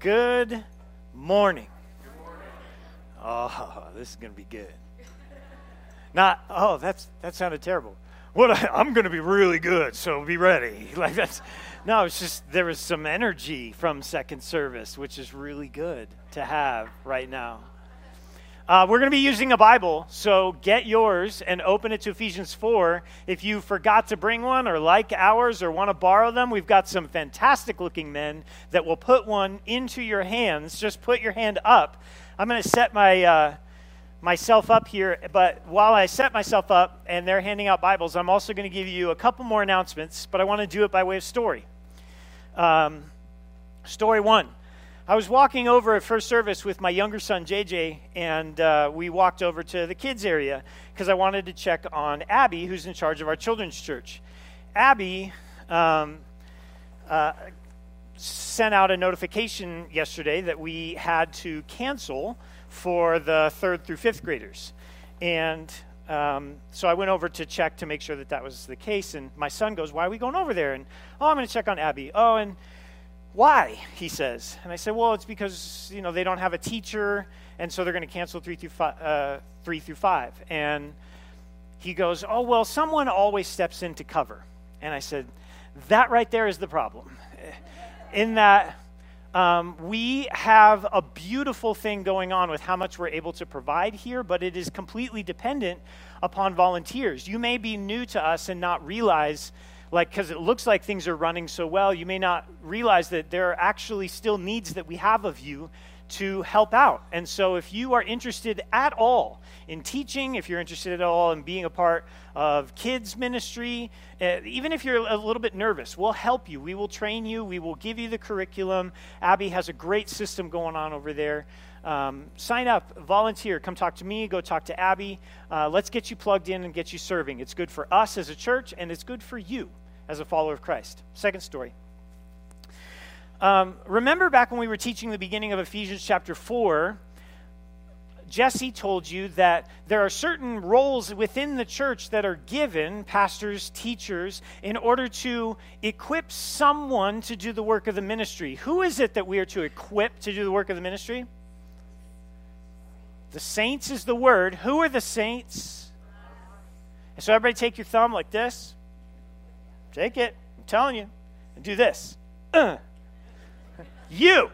Good morning. Oh, this is going to be good. Not, oh, that's that sounded terrible. What I, I'm going to be really good, so be ready. Like that's no, it's just there was some energy from second service, which is really good to have right now. Uh, we're going to be using a Bible, so get yours and open it to Ephesians 4. If you forgot to bring one or like ours or want to borrow them, we've got some fantastic looking men that will put one into your hands. Just put your hand up. I'm going to set my. Uh, myself up here, but while I set myself up and they're handing out Bibles, I'm also going to give you a couple more announcements, but I want to do it by way of story. Um, story one I was walking over at first service with my younger son, JJ, and uh, we walked over to the kids' area because I wanted to check on Abby, who's in charge of our children's church. Abby um, uh, sent out a notification yesterday that we had to cancel for the third through fifth graders. And um, so I went over to check to make sure that that was the case. And my son goes, Why are we going over there? And, oh, I'm going to check on Abby. Oh, and why? He says. And I said, well, it's because, you know, they don't have a teacher, and so they're going to cancel three through, five, uh, three through five. And he goes, oh, well, someone always steps in to cover. And I said, that right there is the problem. In that um, we have a beautiful thing going on with how much we're able to provide here, but it is completely dependent upon volunteers. You may be new to us and not realize like because it looks like things are running so well you may not realize that there are actually still needs that we have of you to help out. And so if you are interested at all in teaching if you're interested at all in being a part of kids ministry uh, even if you're a little bit nervous we'll help you. We will train you. We will give you the curriculum. Abby has a great system going on over there um, sign up, volunteer, come talk to me, go talk to Abby. Uh, let's get you plugged in and get you serving. It's good for us as a church, and it's good for you as a follower of Christ. Second story. Um, remember back when we were teaching the beginning of Ephesians chapter 4, Jesse told you that there are certain roles within the church that are given, pastors, teachers, in order to equip someone to do the work of the ministry. Who is it that we are to equip to do the work of the ministry? The saints is the word. Who are the saints? So, everybody take your thumb like this. Take it. I'm telling you. And do this. Uh. You.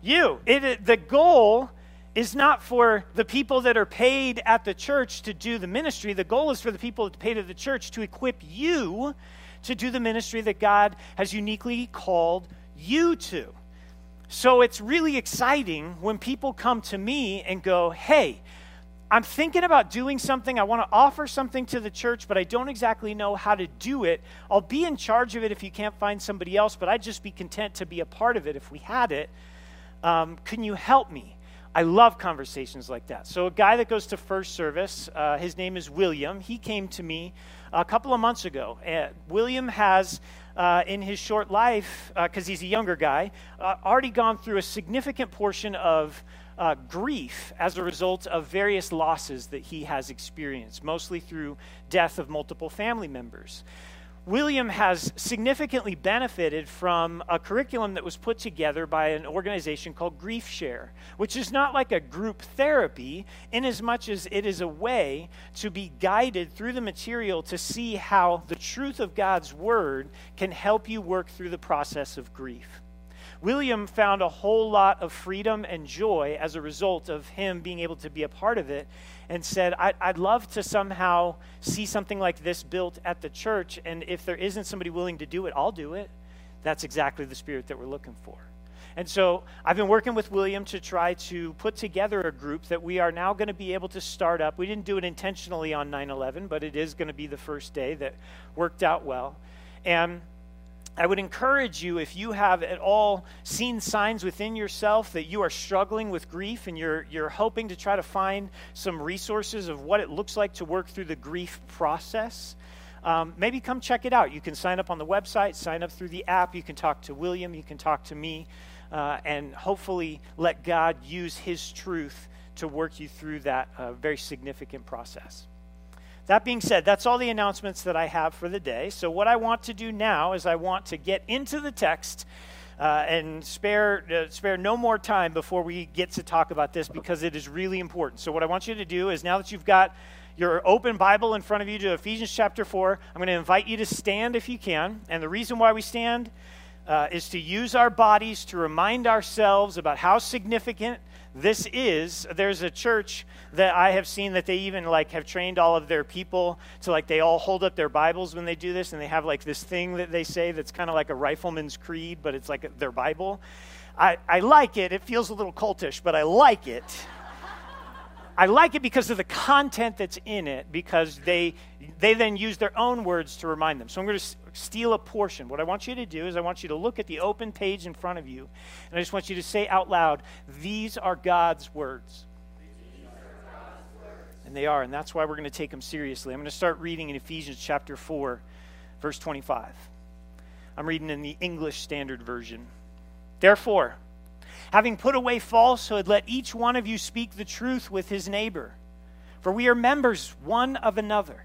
You. It, it, the goal is not for the people that are paid at the church to do the ministry. The goal is for the people that paid at the church to equip you to do the ministry that God has uniquely called you to. So it's really exciting when people come to me and go, hey, I'm thinking about doing something. I want to offer something to the church, but I don't exactly know how to do it. I'll be in charge of it if you can't find somebody else, but I'd just be content to be a part of it if we had it. Um, can you help me? I love conversations like that. So, a guy that goes to first service, uh, his name is William. He came to me a couple of months ago. Uh, William has, uh, in his short life, because uh, he's a younger guy, uh, already gone through a significant portion of uh, grief as a result of various losses that he has experienced, mostly through death of multiple family members. William has significantly benefited from a curriculum that was put together by an organization called Grief Share, which is not like a group therapy, in as much as it is a way to be guided through the material to see how the truth of God's Word can help you work through the process of grief. William found a whole lot of freedom and joy as a result of him being able to be a part of it and said, I'd love to somehow see something like this built at the church. And if there isn't somebody willing to do it, I'll do it. That's exactly the spirit that we're looking for. And so I've been working with William to try to put together a group that we are now going to be able to start up. We didn't do it intentionally on 9 11, but it is going to be the first day that worked out well. And I would encourage you, if you have at all seen signs within yourself that you are struggling with grief and you're, you're hoping to try to find some resources of what it looks like to work through the grief process, um, maybe come check it out. You can sign up on the website, sign up through the app. You can talk to William, you can talk to me, uh, and hopefully let God use His truth to work you through that uh, very significant process. That being said, that's all the announcements that I have for the day. So, what I want to do now is I want to get into the text Uh, and spare, uh, spare no more time before we get to talk about this because it is really important. So, what I want you to do is now that you've got your open Bible in front of you to Ephesians chapter 4, I'm going to invite you to stand if you can. And the reason why we stand uh, is to use our bodies to remind ourselves about how significant this is there's a church that i have seen that they even like have trained all of their people to like they all hold up their bibles when they do this and they have like this thing that they say that's kind of like a rifleman's creed but it's like their bible. I, I like it. It feels a little cultish but i like it. I like it because of the content that's in it, because they, they then use their own words to remind them. So I'm going to steal a portion. What I want you to do is I want you to look at the open page in front of you, and I just want you to say out loud, These are God's words. And they are, and that's why we're going to take them seriously. I'm going to start reading in Ephesians chapter 4, verse 25. I'm reading in the English Standard Version. Therefore, Having put away falsehood, let each one of you speak the truth with his neighbor, for we are members one of another.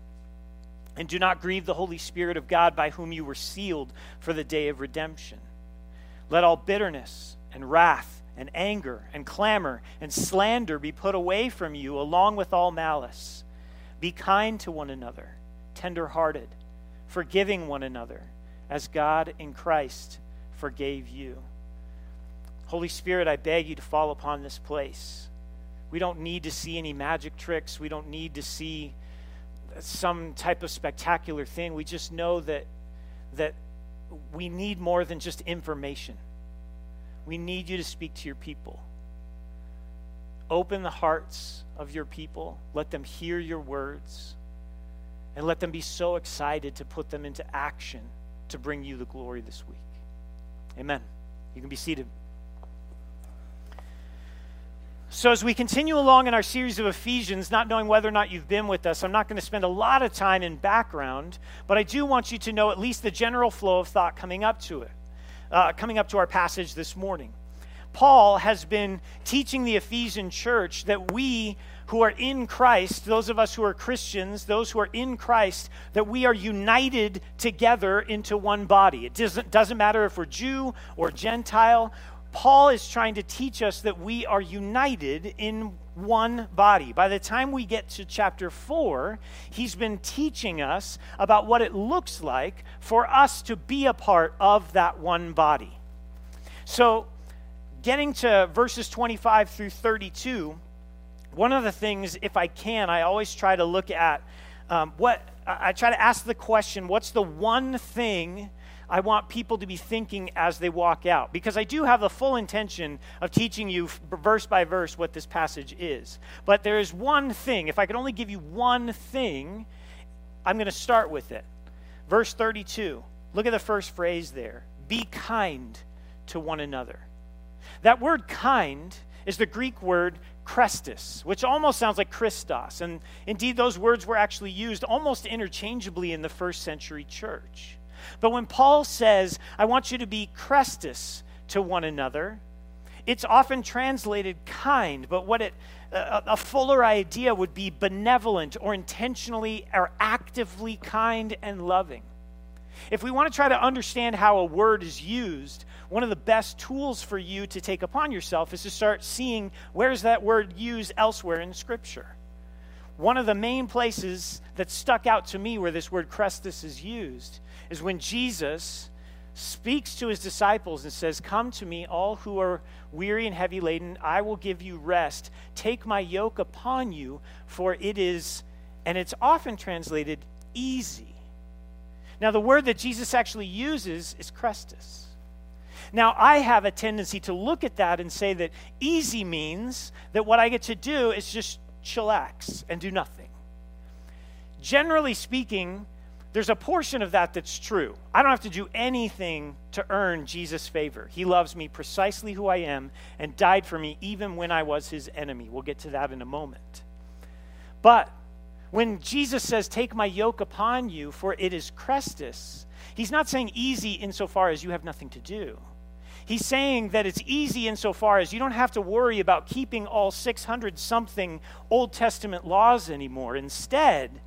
And do not grieve the Holy Spirit of God, by whom you were sealed for the day of redemption. Let all bitterness and wrath and anger and clamor and slander be put away from you, along with all malice. Be kind to one another, tender hearted, forgiving one another, as God in Christ forgave you. Holy Spirit, I beg you to fall upon this place. We don't need to see any magic tricks. We don't need to see some type of spectacular thing. We just know that, that we need more than just information. We need you to speak to your people. Open the hearts of your people. Let them hear your words. And let them be so excited to put them into action to bring you the glory this week. Amen. You can be seated. So, as we continue along in our series of Ephesians, not knowing whether or not you've been with us, I'm not going to spend a lot of time in background, but I do want you to know at least the general flow of thought coming up to it, uh, coming up to our passage this morning. Paul has been teaching the Ephesian church that we who are in Christ, those of us who are Christians, those who are in Christ, that we are united together into one body. It doesn't, doesn't matter if we're Jew or Gentile Paul is trying to teach us that we are united in one body. By the time we get to chapter 4, he's been teaching us about what it looks like for us to be a part of that one body. So, getting to verses 25 through 32, one of the things, if I can, I always try to look at um, what I try to ask the question what's the one thing I want people to be thinking as they walk out. Because I do have the full intention of teaching you verse by verse what this passage is. But there is one thing, if I could only give you one thing, I'm going to start with it. Verse 32. Look at the first phrase there be kind to one another. That word kind is the Greek word chrestos, which almost sounds like Christos. And indeed, those words were actually used almost interchangeably in the first century church. But when Paul says, I want you to be chrestos to one another, it's often translated kind, but what it a, a, fuller idea would be benevolent or intentionally or actively kind and loving. If we want to try to understand how a word is used, one of the best tools for you to take upon yourself is to start seeing where is that word used elsewhere in Scripture. One of the main places that stuck out to me where this word chrestos is used is when Jesus speaks to his disciples and says, Come to me, all who are weary and heavy laden, I will give you rest. Take my yoke upon you, for it is, and it's often translated, easy. Now, the word that Jesus actually uses is chrestos. Now, I have a tendency to look at that and say that easy means that what I get to do is just chillax and do nothing. Generally speaking, there's a portion of that that's true. I don't have to do anything to earn Jesus' favor. He loves me precisely who I am and died for me even when I was his enemy. We'll get to that in a moment. But when Jesus says, Take my yoke upon you, for it is chrestos, he's not saying easy insofar as you have nothing to do. He's saying that it's easy insofar as you don't have to worry about keeping all 600 something Old Testament laws anymore. Instead,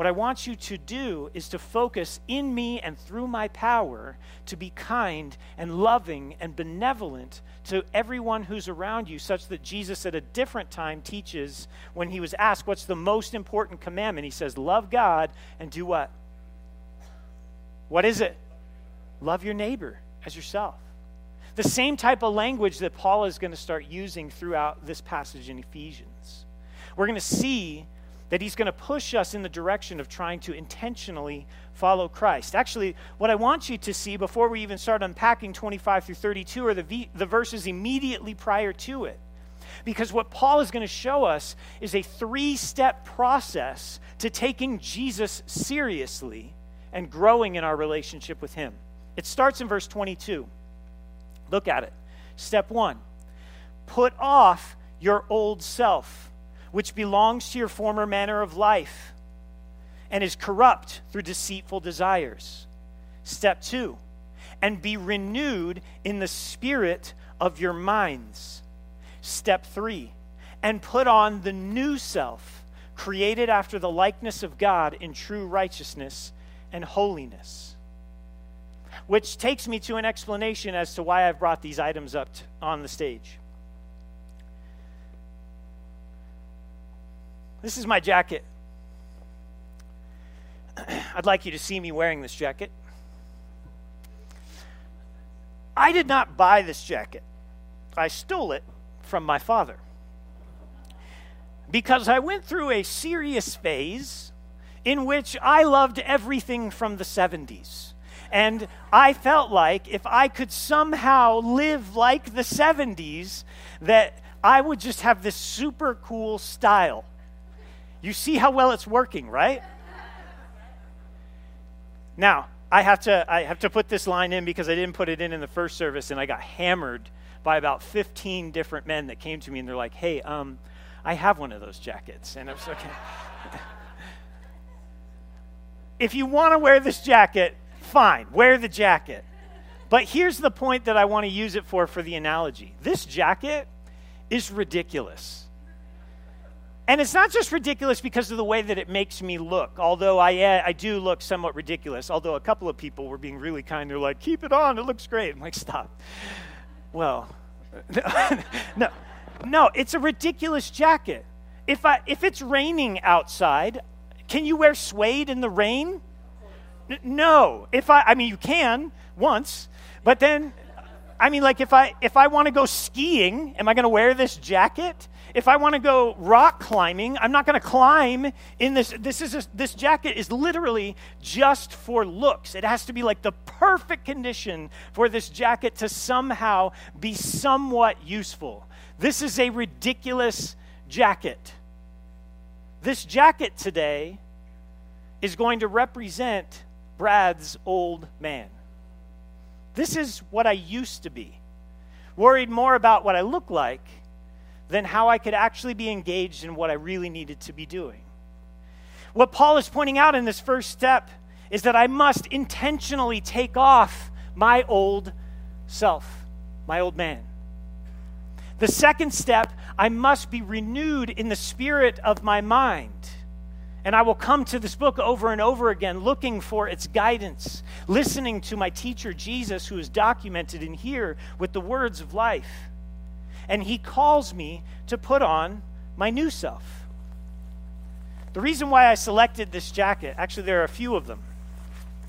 what I want you to do is to focus in me and through my power to be kind and loving and benevolent to everyone who's around you, such that Jesus at a different time teaches when he was asked, What's the most important commandment? He says, Love God and do what? What is it? Love your neighbor as yourself. The same type of language that Paul is going to start using throughout this passage in Ephesians. We're going to see that he's going to push us in the direction of trying to intentionally follow Christ. Actually, what I want you to see before we even start unpacking 25 through 32 are the, v- the verses immediately prior to it. Because what Paul is going to show us is a three step process to taking Jesus seriously and growing in our relationship with him. It starts in verse 22. Look at it. Step one put off your old self which belongs to your former manner of life and is corrupt through deceitful desires. Step two, and be renewed in the spirit of your minds. Step three, and put on the new self, created after the likeness of God in true righteousness and holiness. Which takes me to an explanation as to why I've brought these items up on the stage. This is my jacket. I'd like you to see me wearing this jacket. I did not buy this jacket, I stole it from my father. Because I went through a serious phase in which I loved everything from the 70s. And I felt like if I could somehow live like the 70s, that I would just have this super cool style. You see how well it's working, right? Now, I have to I have to put this line in because I didn't put it in in the first service and I got hammered by about 15 different men that came to me and they're like, "Hey, um I have one of those jackets." And I was okay. if you want to wear this jacket, fine, wear the jacket. But here's the point that I want to use it for for the analogy. This jacket is ridiculous. And it's not just ridiculous because of the way that it makes me look, although I, uh, I do look somewhat ridiculous. Although a couple of people were being really kind. They're like, keep it on, it looks great. I'm like, stop. Well, no, no, it's a ridiculous jacket. If, I, if it's raining outside, can you wear suede in the rain? N- no. If I, I mean, you can once, but then, I mean, like if I if I want to go skiing, am I going to wear this jacket? If I want to go rock climbing, I'm not going to climb in this. This is a, this jacket is literally just for looks. It has to be like the perfect condition for this jacket to somehow be somewhat useful. This is a ridiculous jacket. This jacket today is going to represent Brad's old man. This is what I used to be. Worried more about what I look like than how I could actually be engaged in what I really needed to be doing. What Paul is pointing out in this first step is that I must intentionally take off my old self, my old man. The second step, I must be renewed in the spirit of my mind. And I will come to this book over and over again looking for its guidance, listening to my teacher Jesus, who is documented in here with the words of life and He calls me to put on my new self. The reason why I selected this jacket, actually, there are a few of them.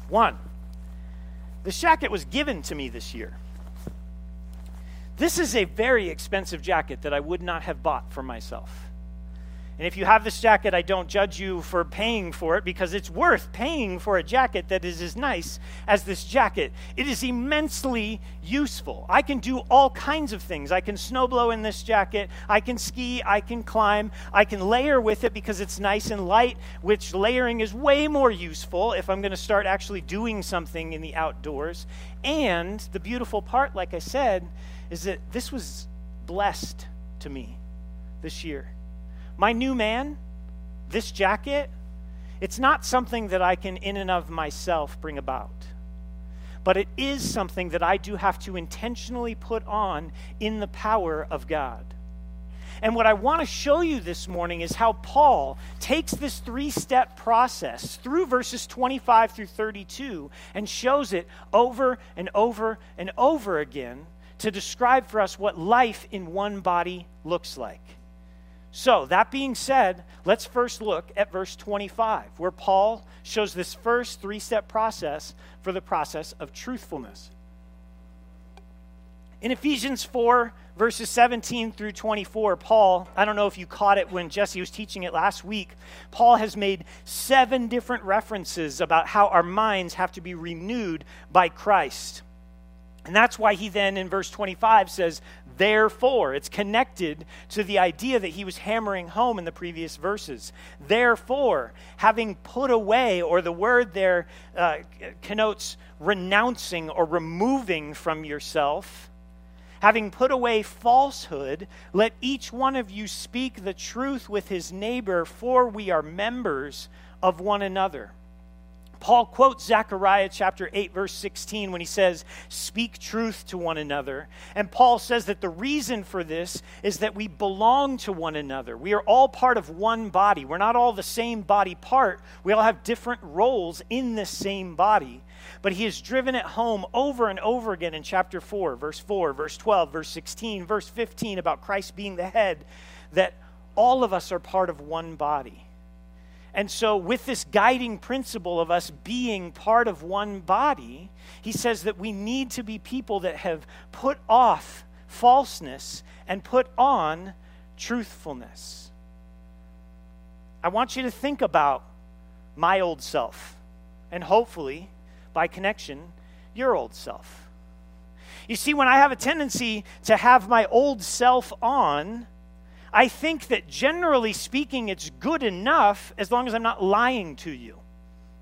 One, this jacket was given to me this year. This is a very expensive jacket that I would not have bought for myself. And if you have this jacket, I don't judge you for paying for it because it's worth paying for a jacket that is as nice as this jacket. It is immensely useful. I can do all kinds of things. I can snowblow in this jacket, I can ski, I can climb, I can layer with it because it's nice and light, which layering is way more useful if I'm going to start actually doing something in the outdoors. And the beautiful part, like I said, is that this was blessed to me this year. My new man, this jacket, it's not something that I can, in and of myself, bring about. But it is something that I do have to intentionally put on in the power of God. And what I want to show you this morning is how Paul takes this three step process through verses 25 through 32 and shows it over and over and over again to describe for us what life in one body looks like. So, that being said, let's first look at verse 25, where Paul shows this first three step process for the process of truthfulness. In Ephesians 4, verses 17 through 24, Paul, I don't know if you caught it when Jesse was teaching it last week, Paul has made seven different references about how our minds have to be renewed by Christ. And that's why he then in verse 25 says, Therefore, it's connected to the idea that he was hammering home in the previous verses. Therefore, having put away, or the word there uh, connotes renouncing or removing from yourself, having put away falsehood, let each one of you speak the truth with his neighbor, for we are members of one another. Paul quotes Zechariah chapter 8, verse 16, when he says, Speak truth to one another. And Paul says that the reason for this is that we belong to one another. We are all part of one body. We're not all the same body part, we all have different roles in this same body. But he has driven it home over and over again in chapter 4, verse 4, verse 12, verse 16, verse 15 about Christ being the head, that all of us are part of one body. And so, with this guiding principle of us being part of one body, he says that we need to be people that have put off falseness and put on truthfulness. I want you to think about my old self, and hopefully, by connection, your old self. You see, when I have a tendency to have my old self on, I think that generally speaking, it's good enough as long as I'm not lying to you.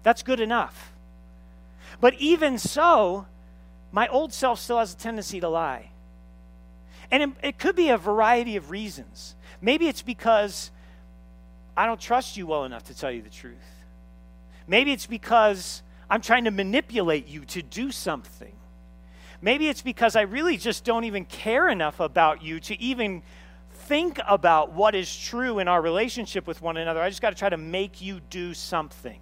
That's good enough. But even so, my old self still has a tendency to lie. And it, it could be a variety of reasons. Maybe it's because I don't trust you well enough to tell you the truth. Maybe it's because I'm trying to manipulate you to do something. Maybe it's because I really just don't even care enough about you to even think about what is true in our relationship with one another. I just got to try to make you do something.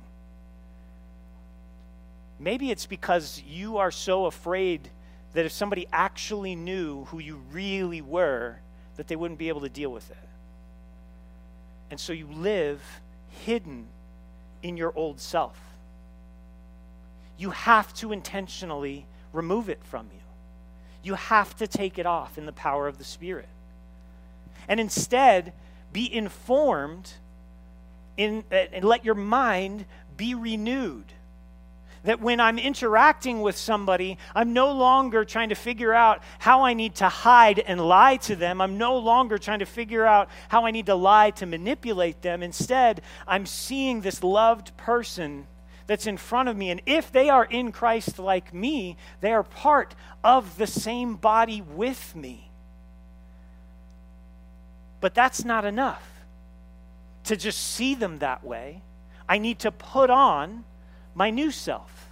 Maybe it's because you are so afraid that if somebody actually knew who you really were, that they wouldn't be able to deal with it. And so you live hidden in your old self. You have to intentionally remove it from you. You have to take it off in the power of the Spirit and instead be informed in, uh, and let your mind be renewed. That when I'm interacting with somebody, I'm no longer trying to figure out how I need to hide and lie to them. I'm no longer trying to figure out how I need to lie to manipulate them. Instead, I'm seeing this loved person that's in front of me. And if they are in Christ like me, they are part of the same body with me. But that's not enough to just see them that way. I need to put on my new self.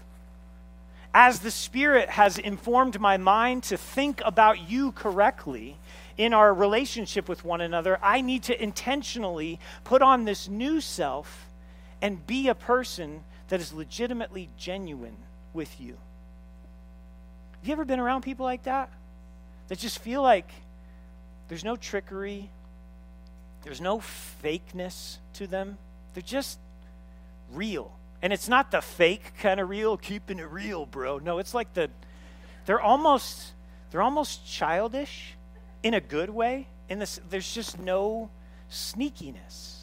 As the Spirit has informed my mind to think about you correctly in our relationship with one another, I need to intentionally put on this new self and be a person that is legitimately genuine with you. Have you ever been around people like that? That just feel like there's no trickery, there's no fakeness to them. They're just real. And it's not the fake kind of real, keeping it real, bro. No, it's like the they're almost they're almost childish in a good way. In this there's just no sneakiness.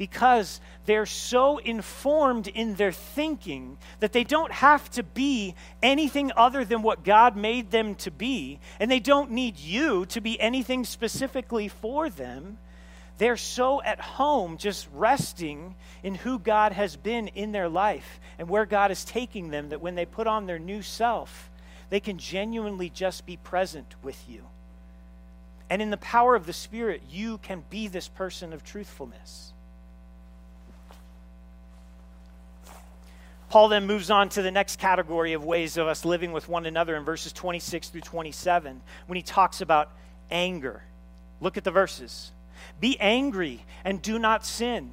because they're so informed in their thinking that they don't have to be anything other than what God made them to be, and they don't need you to be anything specifically for them. They're so at home just resting in who God has been in their life and where God is taking them that when they put on their new self, they can genuinely just be present with you. And in the power of the Spirit, you can be this person of truthfulness. Paul then moves on to the next category of ways of us living with one another in verses 26 through 27 when he talks about anger. Look at the verses. Be angry and do not sin.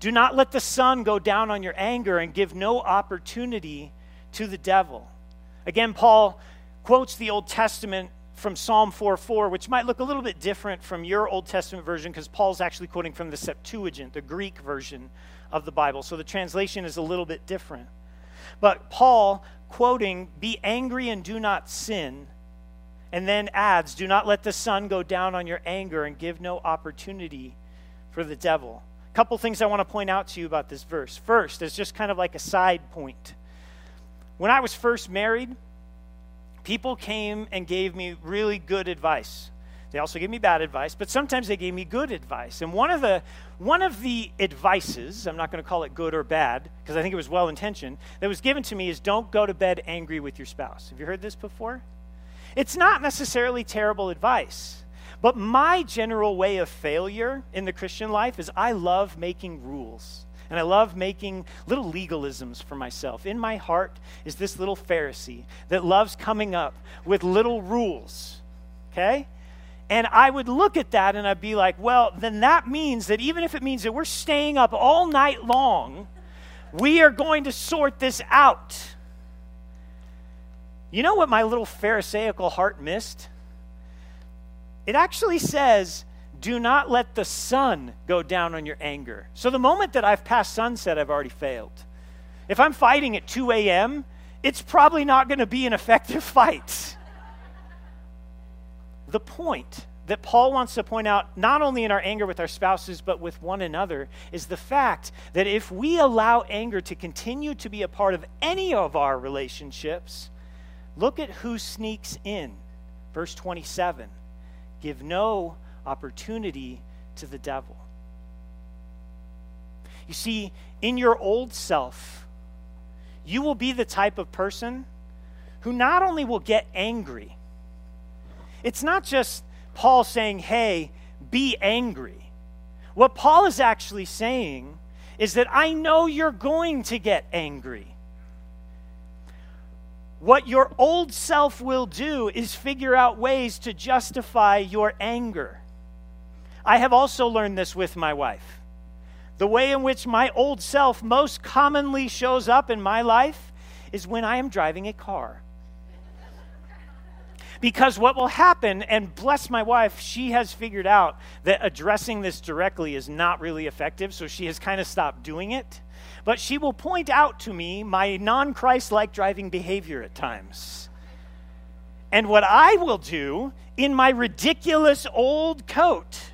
Do not let the sun go down on your anger and give no opportunity to the devil. Again, Paul quotes the Old Testament from Psalm 4:4, which might look a little bit different from your Old Testament version because Paul's actually quoting from the Septuagint, the Greek version of the Bible. So the translation is a little bit different. But Paul quoting, Be angry and do not sin, and then adds, Do not let the sun go down on your anger and give no opportunity for the devil. A couple things I want to point out to you about this verse. First, it's just kind of like a side point. When I was first married, people came and gave me really good advice. They also gave me bad advice, but sometimes they gave me good advice. And one of the one of the advices, I'm not going to call it good or bad because I think it was well intentioned, that was given to me is don't go to bed angry with your spouse. Have you heard this before? It's not necessarily terrible advice. But my general way of failure in the Christian life is I love making rules. And I love making little legalisms for myself. In my heart is this little Pharisee that loves coming up with little rules. Okay? And I would look at that and I'd be like, well, then that means that even if it means that we're staying up all night long, we are going to sort this out. You know what my little Pharisaical heart missed? It actually says, do not let the sun go down on your anger. So the moment that I've passed sunset, I've already failed. If I'm fighting at 2 a.m., it's probably not going to be an effective fight the point that Paul wants to point out, not only in our anger with our spouses, but with one another, is the fact that if we allow anger to continue to be a part of any of our relationships, look at who sneaks in. Verse 27 Give no opportunity to the devil. You see, in your old self, you will be the type of person who not only will get angry, it's not just Paul saying, hey, be angry. What Paul is actually saying is that I know you're going to get angry. What your old self will do is figure out ways to justify your anger. I have also learned this with my wife. The way in which my old self most commonly shows up in my life is when I am driving a car. Because what will happen, and bless my wife, she has figured out that addressing this directly is not really effective, so she has kind of stopped doing it. But she will point out to me my non Christ like driving behavior at times. And what I will do in my ridiculous old coat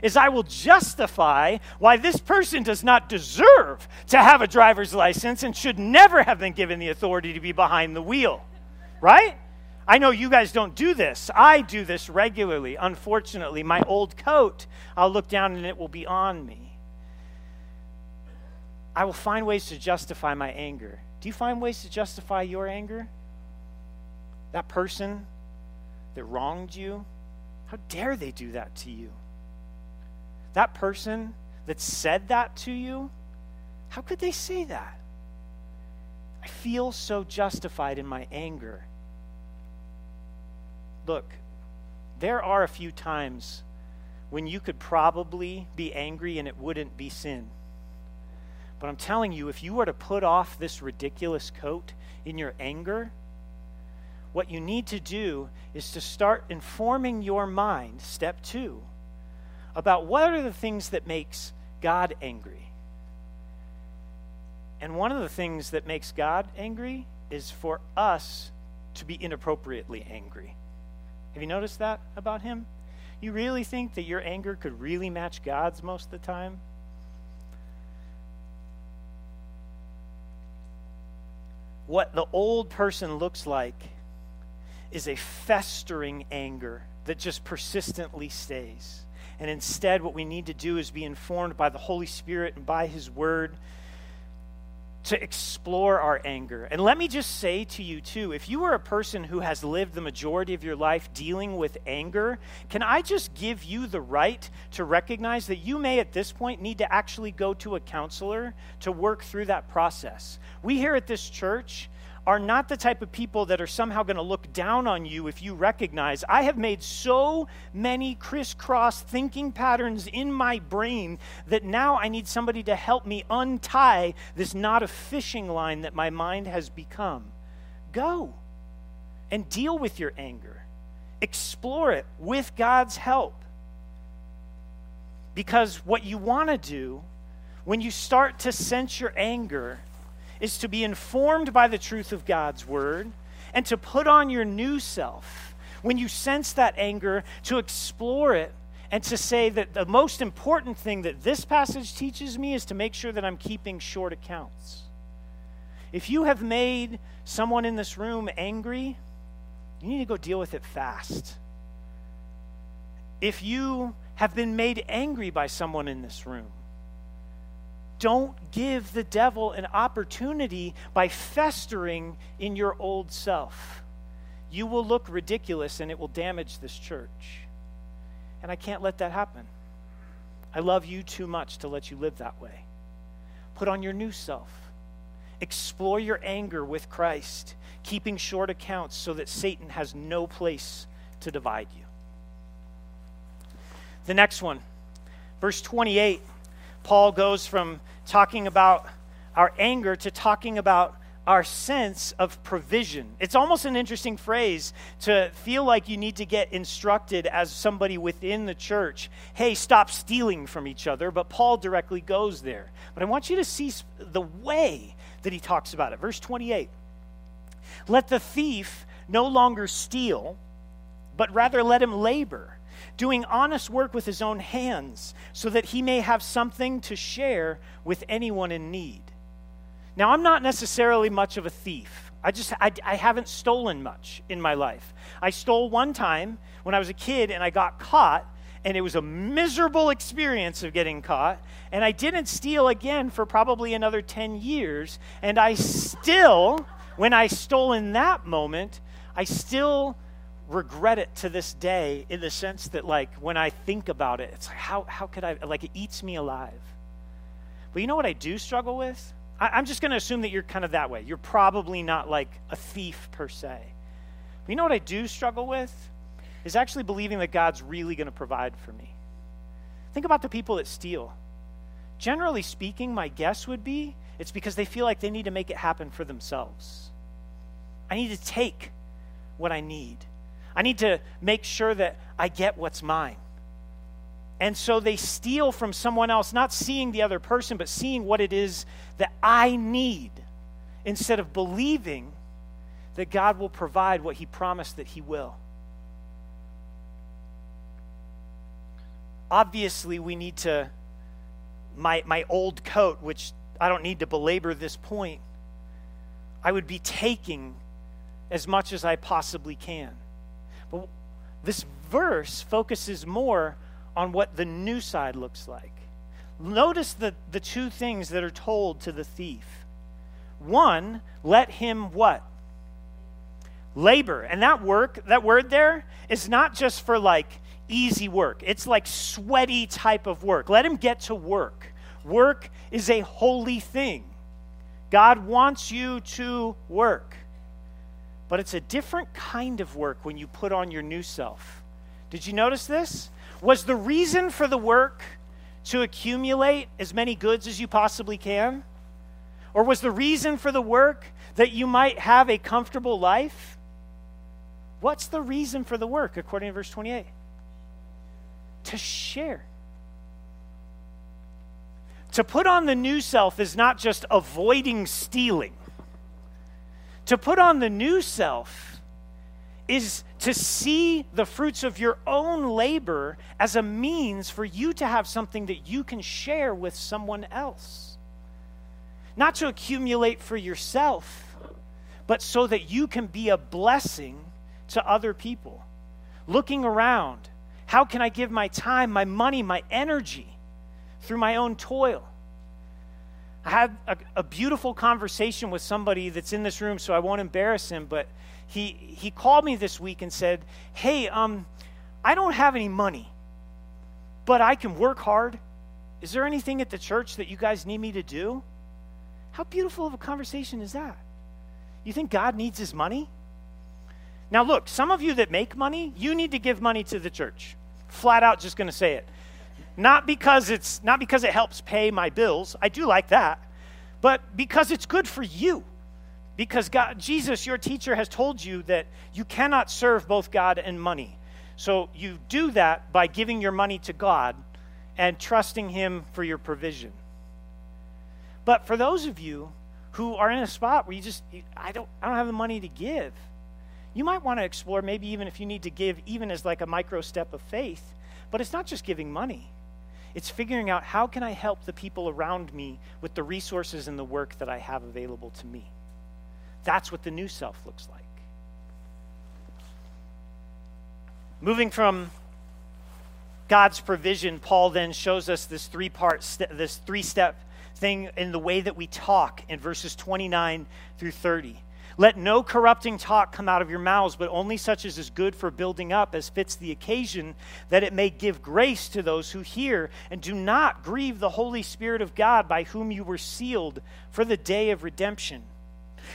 is I will justify why this person does not deserve to have a driver's license and should never have been given the authority to be behind the wheel. Right? I know you guys don't do this. I do this regularly. Unfortunately, my old coat, I'll look down and it will be on me. I will find ways to justify my anger. Do you find ways to justify your anger? That person that wronged you, how dare they do that to you? That person that said that to you, how could they say that? I feel so justified in my anger Look, there are a few times when you could probably be angry and it wouldn't be sin. But I'm telling you, if you were to put off this ridiculous coat in your anger, what you need to do is to start informing your mind, step two, about what are the things that makes God angry. And one of the things that makes God angry is for us to be inappropriately angry. Have you noticed that about him? You really think that your anger could really match God's most of the time? What the old person looks like is a festering anger that just persistently stays. And instead, what we need to do is be informed by the Holy Spirit and by His Word to explore our anger. And let me just say to you, too, if you are a person who has lived the majority of your life dealing with anger, can I just give you the right to recognize that you may at this point need to actually go to a counselor to work through that process? We here at this church, are not the type of people that are somehow going to look down on you if you recognize I have made so many crisscross thinking patterns in my brain that now I need somebody to help me untie this not a fishing line that my mind has become. Go and deal with your anger, explore it with God's help. Because what you want to do when you start to sense your anger is to be informed by the truth of God's word and to put on your new self. When you sense that anger, to explore it and to say that the most important thing that this passage teaches me is to make sure that I'm keeping short accounts. If you have made someone in this room angry, you need to go deal with it fast. If you have been made angry by someone in this room, don't give the devil an opportunity by festering in your old self. You will look ridiculous and it will damage this church. And I can't let that happen. I love you too much to let you live that way. Put on your new self. Explore your anger with Christ, keeping short accounts so that Satan has no place to divide you. The next one, verse 28, Paul goes from talking about our anger to talking about our sense of provision. It's almost an interesting phrase to feel like you need to get instructed as somebody within the church hey, stop stealing from each other. But Paul directly goes there. But I want you to see the way that he talks about it. Verse 28 Let the thief no longer steal, but rather let him labor doing honest work with his own hands, so that he may have something to share with anyone in need. Now, I'm not necessarily much of a thief. I just I, I, haven't stolen much in my life. I stole one time when I was a kid and I got caught and it was a miserable experience of getting caught and I didn't steal again for probably another 10 years and I still when I stole in that moment I still regret it to this day in the sense that like when I think about it, it's like how how could I like it eats me alive. But you know what I do struggle with? I, am just going to assume that you're kind of that way. You're probably not like a thief per se. But you know what I do struggle with? Is actually believing that God's really going to provide for me. Think about the people that steal. Generally speaking, my guess would be it's because they feel like they need to make it happen for themselves. I need to take what I need. I need to make sure that I get what's mine. And so they steal from someone else, not seeing the other person, but seeing what it is that I need instead of believing that God will provide what He promised that He will. Obviously, we need to, my, my old coat, which I don't need to belabor this point, I would be taking as much as I possibly can. This verse focuses more on what the new side looks like. Notice the, the two things that are told to the thief. One, let him what? Labor. And that work, that word there, is not just for like easy work, it's like sweaty type of work. Let him get to work. Work is a holy thing. God wants you to work. But it's a different kind of work when you put on your new self. Did you notice this? Was the reason for the work to accumulate as many goods as you possibly can? Or was the reason for the work that you might have a comfortable life? What's the reason for the work, according to verse 28? To share. To put on the new self is not just avoiding stealing. To put on the new self is to see the fruits of your own labor as a means for you to have something that you can share with someone else. Not to accumulate for yourself, but so that you can be a blessing to other people. Looking around, how can I give my time, my money, my energy through my own toil? I had a, a, beautiful conversation with somebody that's in this room, so I won't embarrass him, but he, he called me this week and said, Hey, um, I don't have any money, but I can work hard. Is there anything at the church that you guys need me to do? How beautiful of a conversation is that? You think God needs his money? Now, look, some of you that make money, you need to give money to the church. Flat out, just going to say it. Not because it's not because it helps pay my bills. I do like that, but because it's good for you. Because God, Jesus, your teacher, has told you that you cannot serve both God and money. So you do that by giving your money to God and trusting Him for your provision. But for those of you who are in a spot where you just, I don't, I don't have the money to give, you might want to explore maybe even if you need to give, even as like a micro step of faith. But it's not just giving money. It's figuring out how can I help the people around me with the resources and the work that I have available to me. That's what the new self looks like. Moving from God's provision, Paul then shows us this three part, st- this three step thing in the way that we talk in verses 29 through 30. Let no corrupting talk come out of your mouths, but only such as is good for building up, as fits the occasion, that it may give grace to those who hear. And do not grieve the Holy Spirit of God, by whom you were sealed for the day of redemption.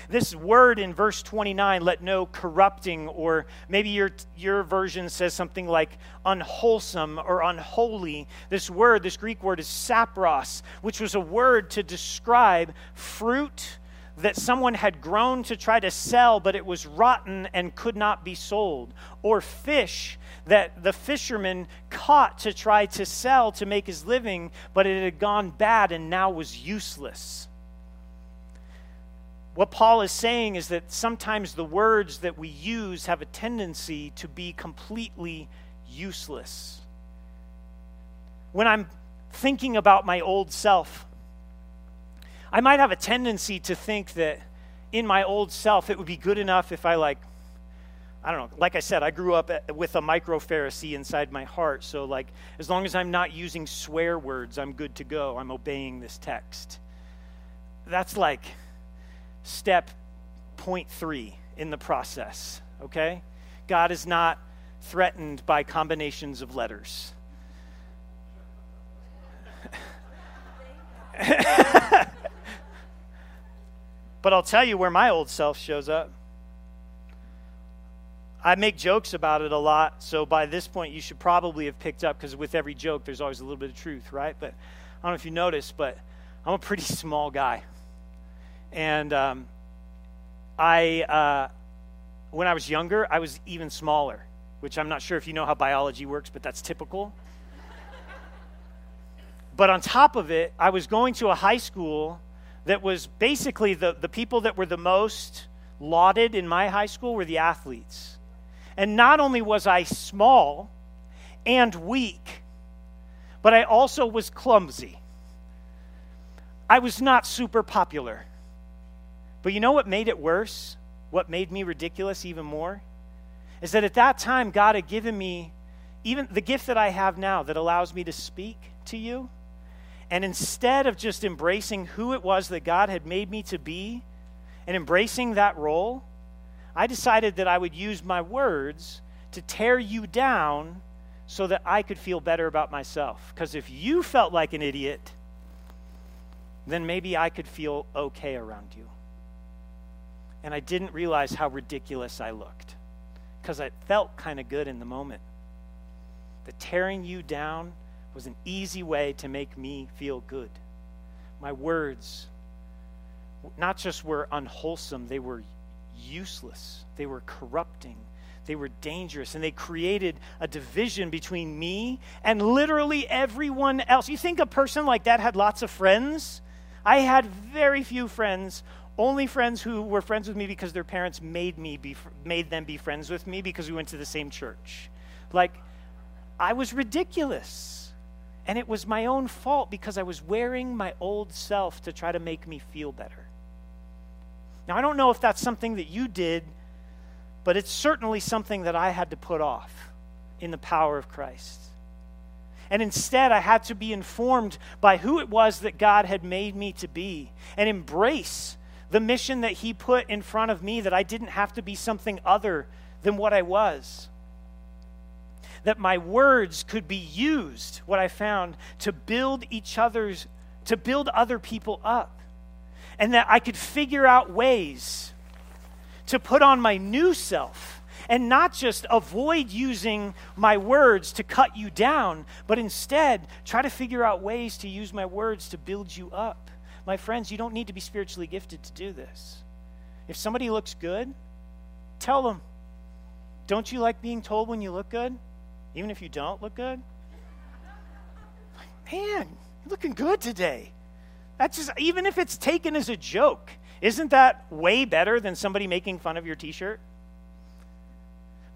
This word in verse 29, let no corrupting, or maybe your, your version says something like unwholesome or unholy. This word, this Greek word, is sapros, which was a word to describe fruit that someone had grown to try to sell, but it was rotten and could not be sold, or fish that the fisherman caught to try to sell to make his living, but it had gone bad and now was useless. What Paul is saying is that sometimes the words that we use have a tendency to be completely useless. When I'm thinking about my old self, I might have a tendency to think that in my old self, it would be good enough if I, like, I don't know, like I said, I grew up uh, with a micro Pharisee inside my heart. So, like, as long as I'm not using swear words, I'm good to go. I'm obeying this text. That's like step point three in the process, okay? God is not threatened by combinations of letters. But I'll tell you where my old self shows up. I make jokes about it a lot, so by this point you should probably have picked up because with every joke there's always a little bit of truth, right? But I don't know if you noticed, but I'm a pretty small guy. And um, I, uh, when I was younger, I was even smaller, which I'm not sure if you know how biology works, but that's typical. but on top of it, I was going to a high school that was basically the, the people that were the most lauded in my high school were the athletes. And not only was I small and weak, but I also was clumsy. I was not super popular. But you know what made it worse? What made me ridiculous even more? Is that at that time, God had given me even the gift that I have now that allows me to speak to you and instead of just embracing who it was that God had made me to be and embracing that role, I decided that I would use my words to tear you down so that I could feel better about myself. Because if you felt like an idiot, then maybe I could feel okay around you. And I didn't realize how ridiculous I looked because it felt kind of good in the moment. The tearing you down was an easy way to make me feel good. My words not just were unwholesome, they were useless, they were corrupting, they were dangerous, and they created a division between me and literally everyone else. You think a person like that had lots of friends? I had very few friends, only friends who were friends with me because their parents made me be, made them be friends with me because we went to the same church. Like I was ridiculous. And it was my own fault because I was wearing my old self to try to make me feel better. Now, I don't know if that's something that you did, but it's certainly something that I had to put off in the power of Christ. And instead, I had to be informed by who it was that God had made me to be and embrace the mission that He put in front of me that I didn't have to be something other than what I was. That my words could be used, what I found, to build each other's, to build other people up and that I could figure out ways to put on my new self and not just avoid using my words to cut you down, but instead try to figure out ways to use my words to build you up. My friends, you don't need to be spiritually gifted to do this. If somebody looks good, tell them. Don't you like being told when you look good? Even if you don't look good? Man, you're looking good today. That's just, even if it's taken as a joke, isn't that way better than somebody making fun of your t shirt?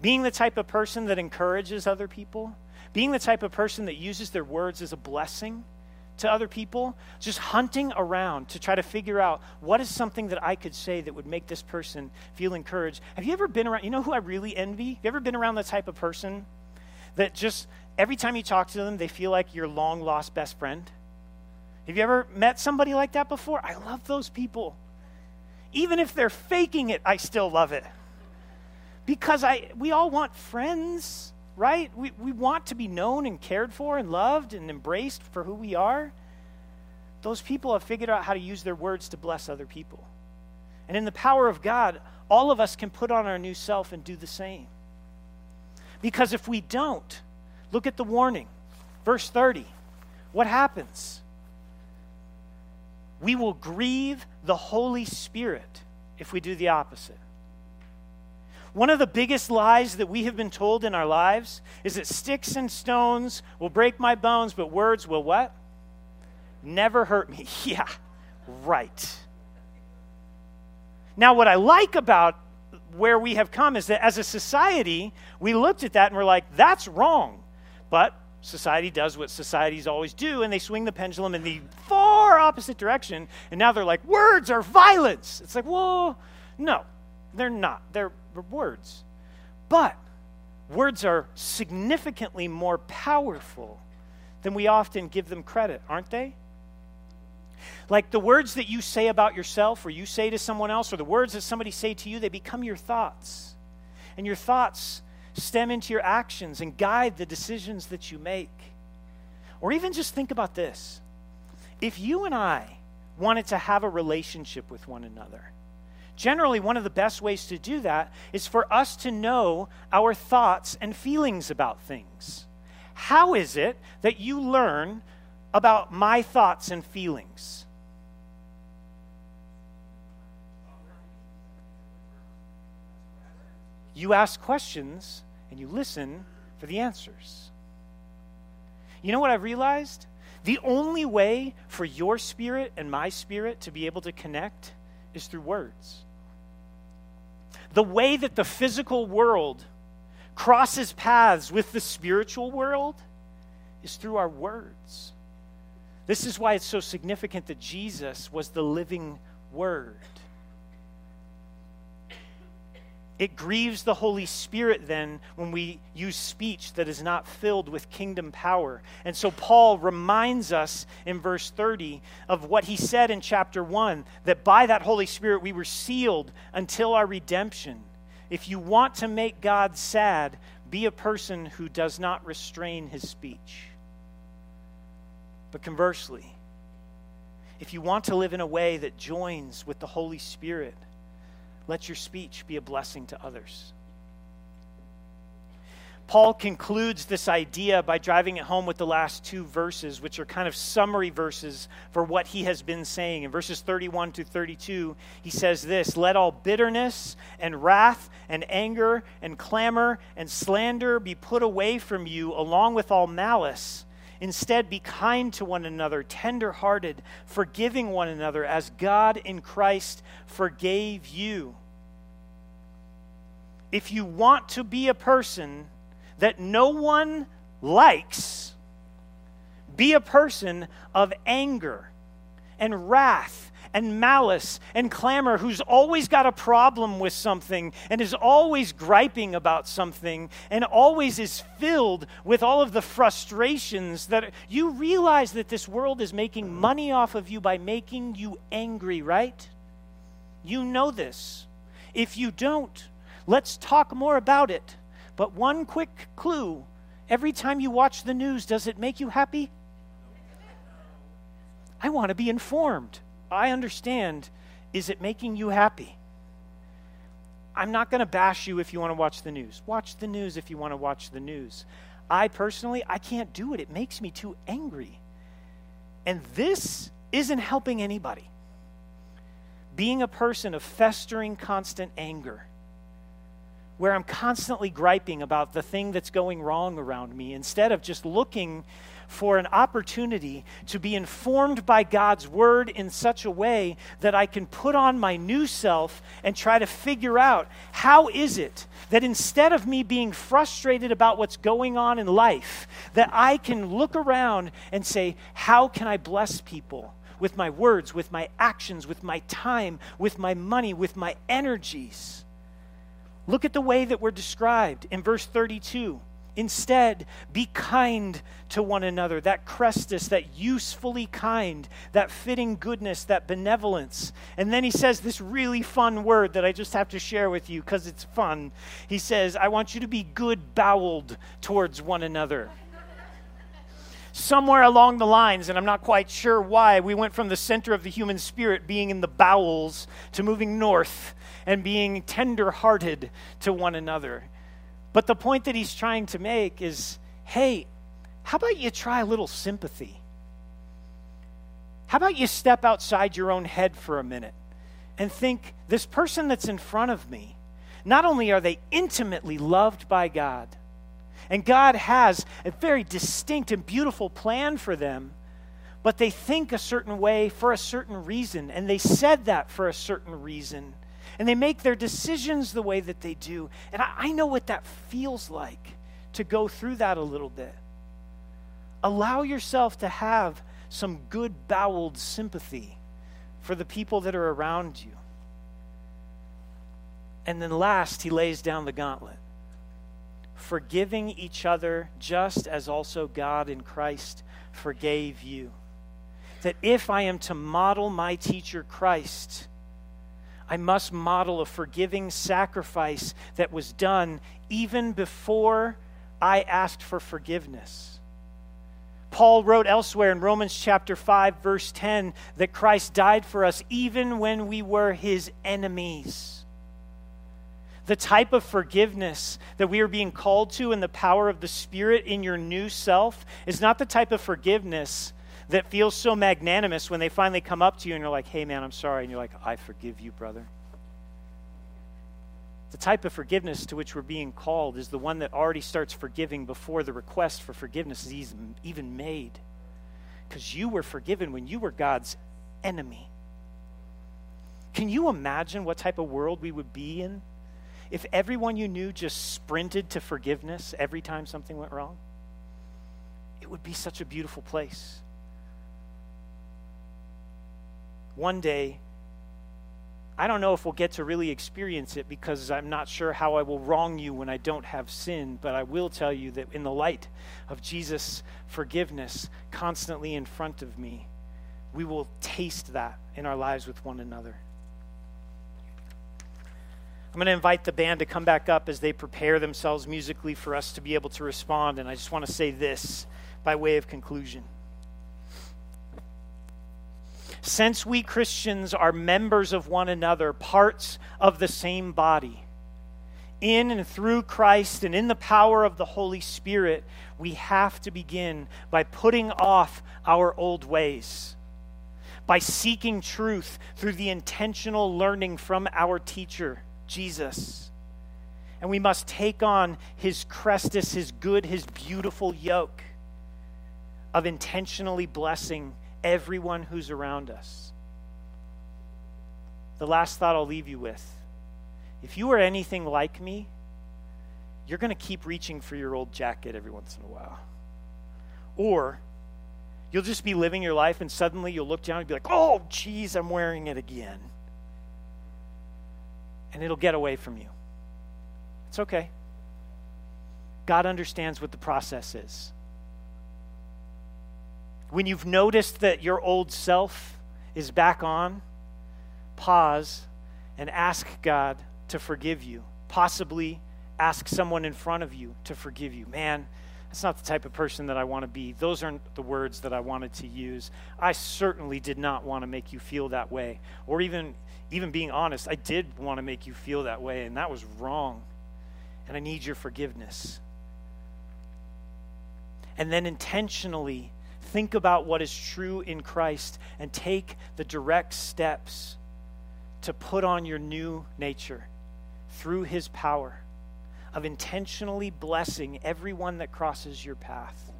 Being the type of person that encourages other people, being the type of person that uses their words as a blessing to other people, just hunting around to try to figure out what is something that I could say that would make this person feel encouraged. Have you ever been around, you know who I really envy? Have you ever been around the type of person that just every time you talk to them, they feel like your long lost best friend? Have you ever met somebody like that before? I love those people. Even if they're faking it, I still love it. Because I we all want friends, right? We, we want to be known and cared for and loved and embraced for who we are. Those people have figured out how to use their words to bless other people. And in the power of God, all of us can put on our new self and do the same. Because if we don't, look at the warning. Verse 30. What happens? we will grieve the Holy Spirit if we do the opposite. One of the biggest lies that we have been told in our lives is that sticks and stones will break my bones, but words will what? Never hurt me. Yeah, right. Now, what I like about where we have come is that as a society, we looked at that and we're like, that's wrong. But society does what societies always do, and they swing the pendulum in the far opposite direction. And now they're like, words are violence. It's like, whoa, no, they're not. They're words. But words are significantly more powerful than we often give them credit, aren't they? Like the words that you say about yourself or you say to someone else, or the words that somebody say to you, they become your thoughts. And your thoughts stem into your actions and guide the decisions that you make. Or even just think about this if you and I wanted to have a relationship with one another, generally one of the best ways to do that is for us to know our thoughts and feelings about things. How is it that you learn about my thoughts and feelings? You ask questions and you listen for the answers. You know what I've realized? The only way for your spirit and my spirit to be able to connect is through words. The way that the physical world crosses paths with the spiritual world is through our words. This is why it's so significant that Jesus was the living word. It grieves the Holy Spirit then when we use speech that is not filled with kingdom power. And so Paul reminds us in verse 30 of what he said in chapter 1 that by that Holy Spirit we were sealed until our redemption. If you want to make God sad, be a person who does not restrain his speech. But conversely, if you want to live in a way that joins with the Holy Spirit, let your speech be a blessing to others. Paul concludes this idea by driving it home with the last two verses, which are kind of summary verses for what he has been saying. In verses 31 to 32, he says this Let all bitterness and wrath and anger and clamor and slander be put away from you, along with all malice. Instead, be kind to one another, tender hearted, forgiving one another as God in Christ forgave you. If you want to be a person that no one likes, be a person of anger and wrath and malice and clamor, who's always got a problem with something and is always griping about something and always is filled with all of the frustrations that you realize that this world is making money off of you by making you angry, right? You know this. If you don't, let's talk more about it. But one quick clue every time you watch the news, does it make you happy? I want to be informed. I understand. Is it making you happy? I'm not going to bash you if you want to watch the news. Watch the news if you want to watch the news. I personally, I can't do it. It makes me too angry. And this isn't helping anybody. Being a person of festering, constant anger where I'm constantly griping about the thing that's going wrong around me instead of just looking for an opportunity to be informed by God's word in such a way that I can put on my new self and try to figure out how is it that instead of me being frustrated about what's going on in life that I can look around and say how can I bless people with my words with my actions with my time with my money with my energies Look at the way that we're described in verse 32. Instead, be kind to one another. That chrestos, that usefully kind, that fitting goodness, that benevolence. And then he says this really fun word that I just have to share with you because it's fun. He says, I want you to be good boweled towards one another. Somewhere along the lines, and I'm not quite sure why, we went from the center of the human spirit being in the bowels to moving north and being tender hearted to one another. But the point that he's trying to make is hey, how about you try a little sympathy? How about you step outside your own head for a minute and think this person that's in front of me, not only are they intimately loved by God, and God has a very distinct and beautiful plan for them, but they think a certain way for a certain reason, and they said that for a certain reason and they make their decisions the way that they do. And I, I know what that feels like to go through that a little bit. Allow yourself to have some good boweled sympathy for the people that are around you. And then last, he lays down the gauntlet forgiving each other just as also God in Christ forgave you. That if I am to model my teacher Christ, I must model a forgiving sacrifice that was done even before I asked for forgiveness. Paul wrote elsewhere in Romans chapter 5, verse 10, that Christ died for us even when we were his enemies. The type of forgiveness that we are being called to in the power of the Spirit in your new self is not the type of forgiveness that feels so magnanimous when they finally come up to you and you're like, hey, man, I'm sorry. And you're like, I forgive you, brother. The type of forgiveness to which we're being called is the one that already starts forgiving before the request for forgiveness is even made. Because you were forgiven when you were God's enemy. Can you imagine what type of world we would be in if everyone you knew just sprinted to forgiveness every time something went wrong? It would be such a beautiful place. One day, I don't know if we'll get to really experience it because I'm not sure how I will wrong you when I don't have sin, but I will tell you that in the light of Jesus' forgiveness constantly in front of me, we will taste that in our lives with one another. I'm going to invite the band to come back up as they prepare themselves musically for us to be able to respond, and I just want to say this by way of conclusion. Since we Christians are members of one another, parts of the same body, in and through Christ and in the power of the Holy Spirit, we have to begin by putting off our old ways, by seeking truth through the intentional learning from our teacher, Jesus. And we must take on his chrestos, his good, his beautiful yoke of intentionally blessing everyone who's around us. The last thought I'll leave you with if you are anything like me, you're going to keep reaching for your old jacket every once in a while. Or You'll just be living your life, and suddenly you'll look down and be like, oh, geez, I'm wearing it again. And it'll get away from you. It's okay. God understands what the process is. When you've noticed that your old self is back on, pause and ask God to forgive you. Possibly ask someone in front of you to forgive you. Man, that's not the type of person that I want to be. Those aren't the words that I wanted to use. I certainly did not want to make you feel that way. Or even even being honest, I did want to make you feel that way and that was wrong. And I need your forgiveness. And then intentionally think about what is true in Christ and take the direct steps to put on your new nature through his power of intentionally blessing everyone that crosses your path.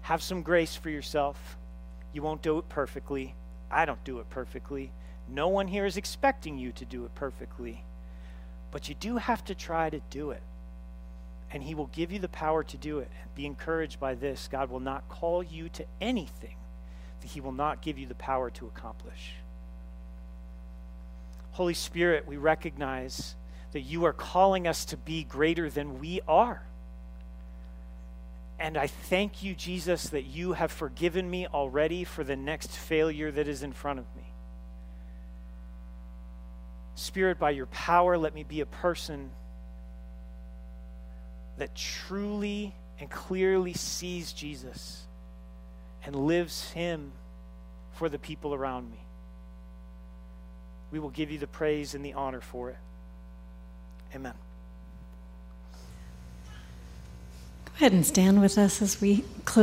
Have some grace for yourself. You won't do it perfectly. I don't do it perfectly. No one here is expecting you to do it perfectly. But you do have to try to do it. And He will give you the power to do it. Be encouraged by this God will not call you to anything that He will not give you the power to accomplish. Holy Spirit, we recognize that you are calling us to be greater than we are. And I thank you, Jesus, that you have forgiven me already for the next failure that is in front of me. Spirit, by your power, let me be a person that truly and clearly sees Jesus and lives him for the people around me. We will give you the praise and the honor for it. Amen. Go ahead and stand with us as we close.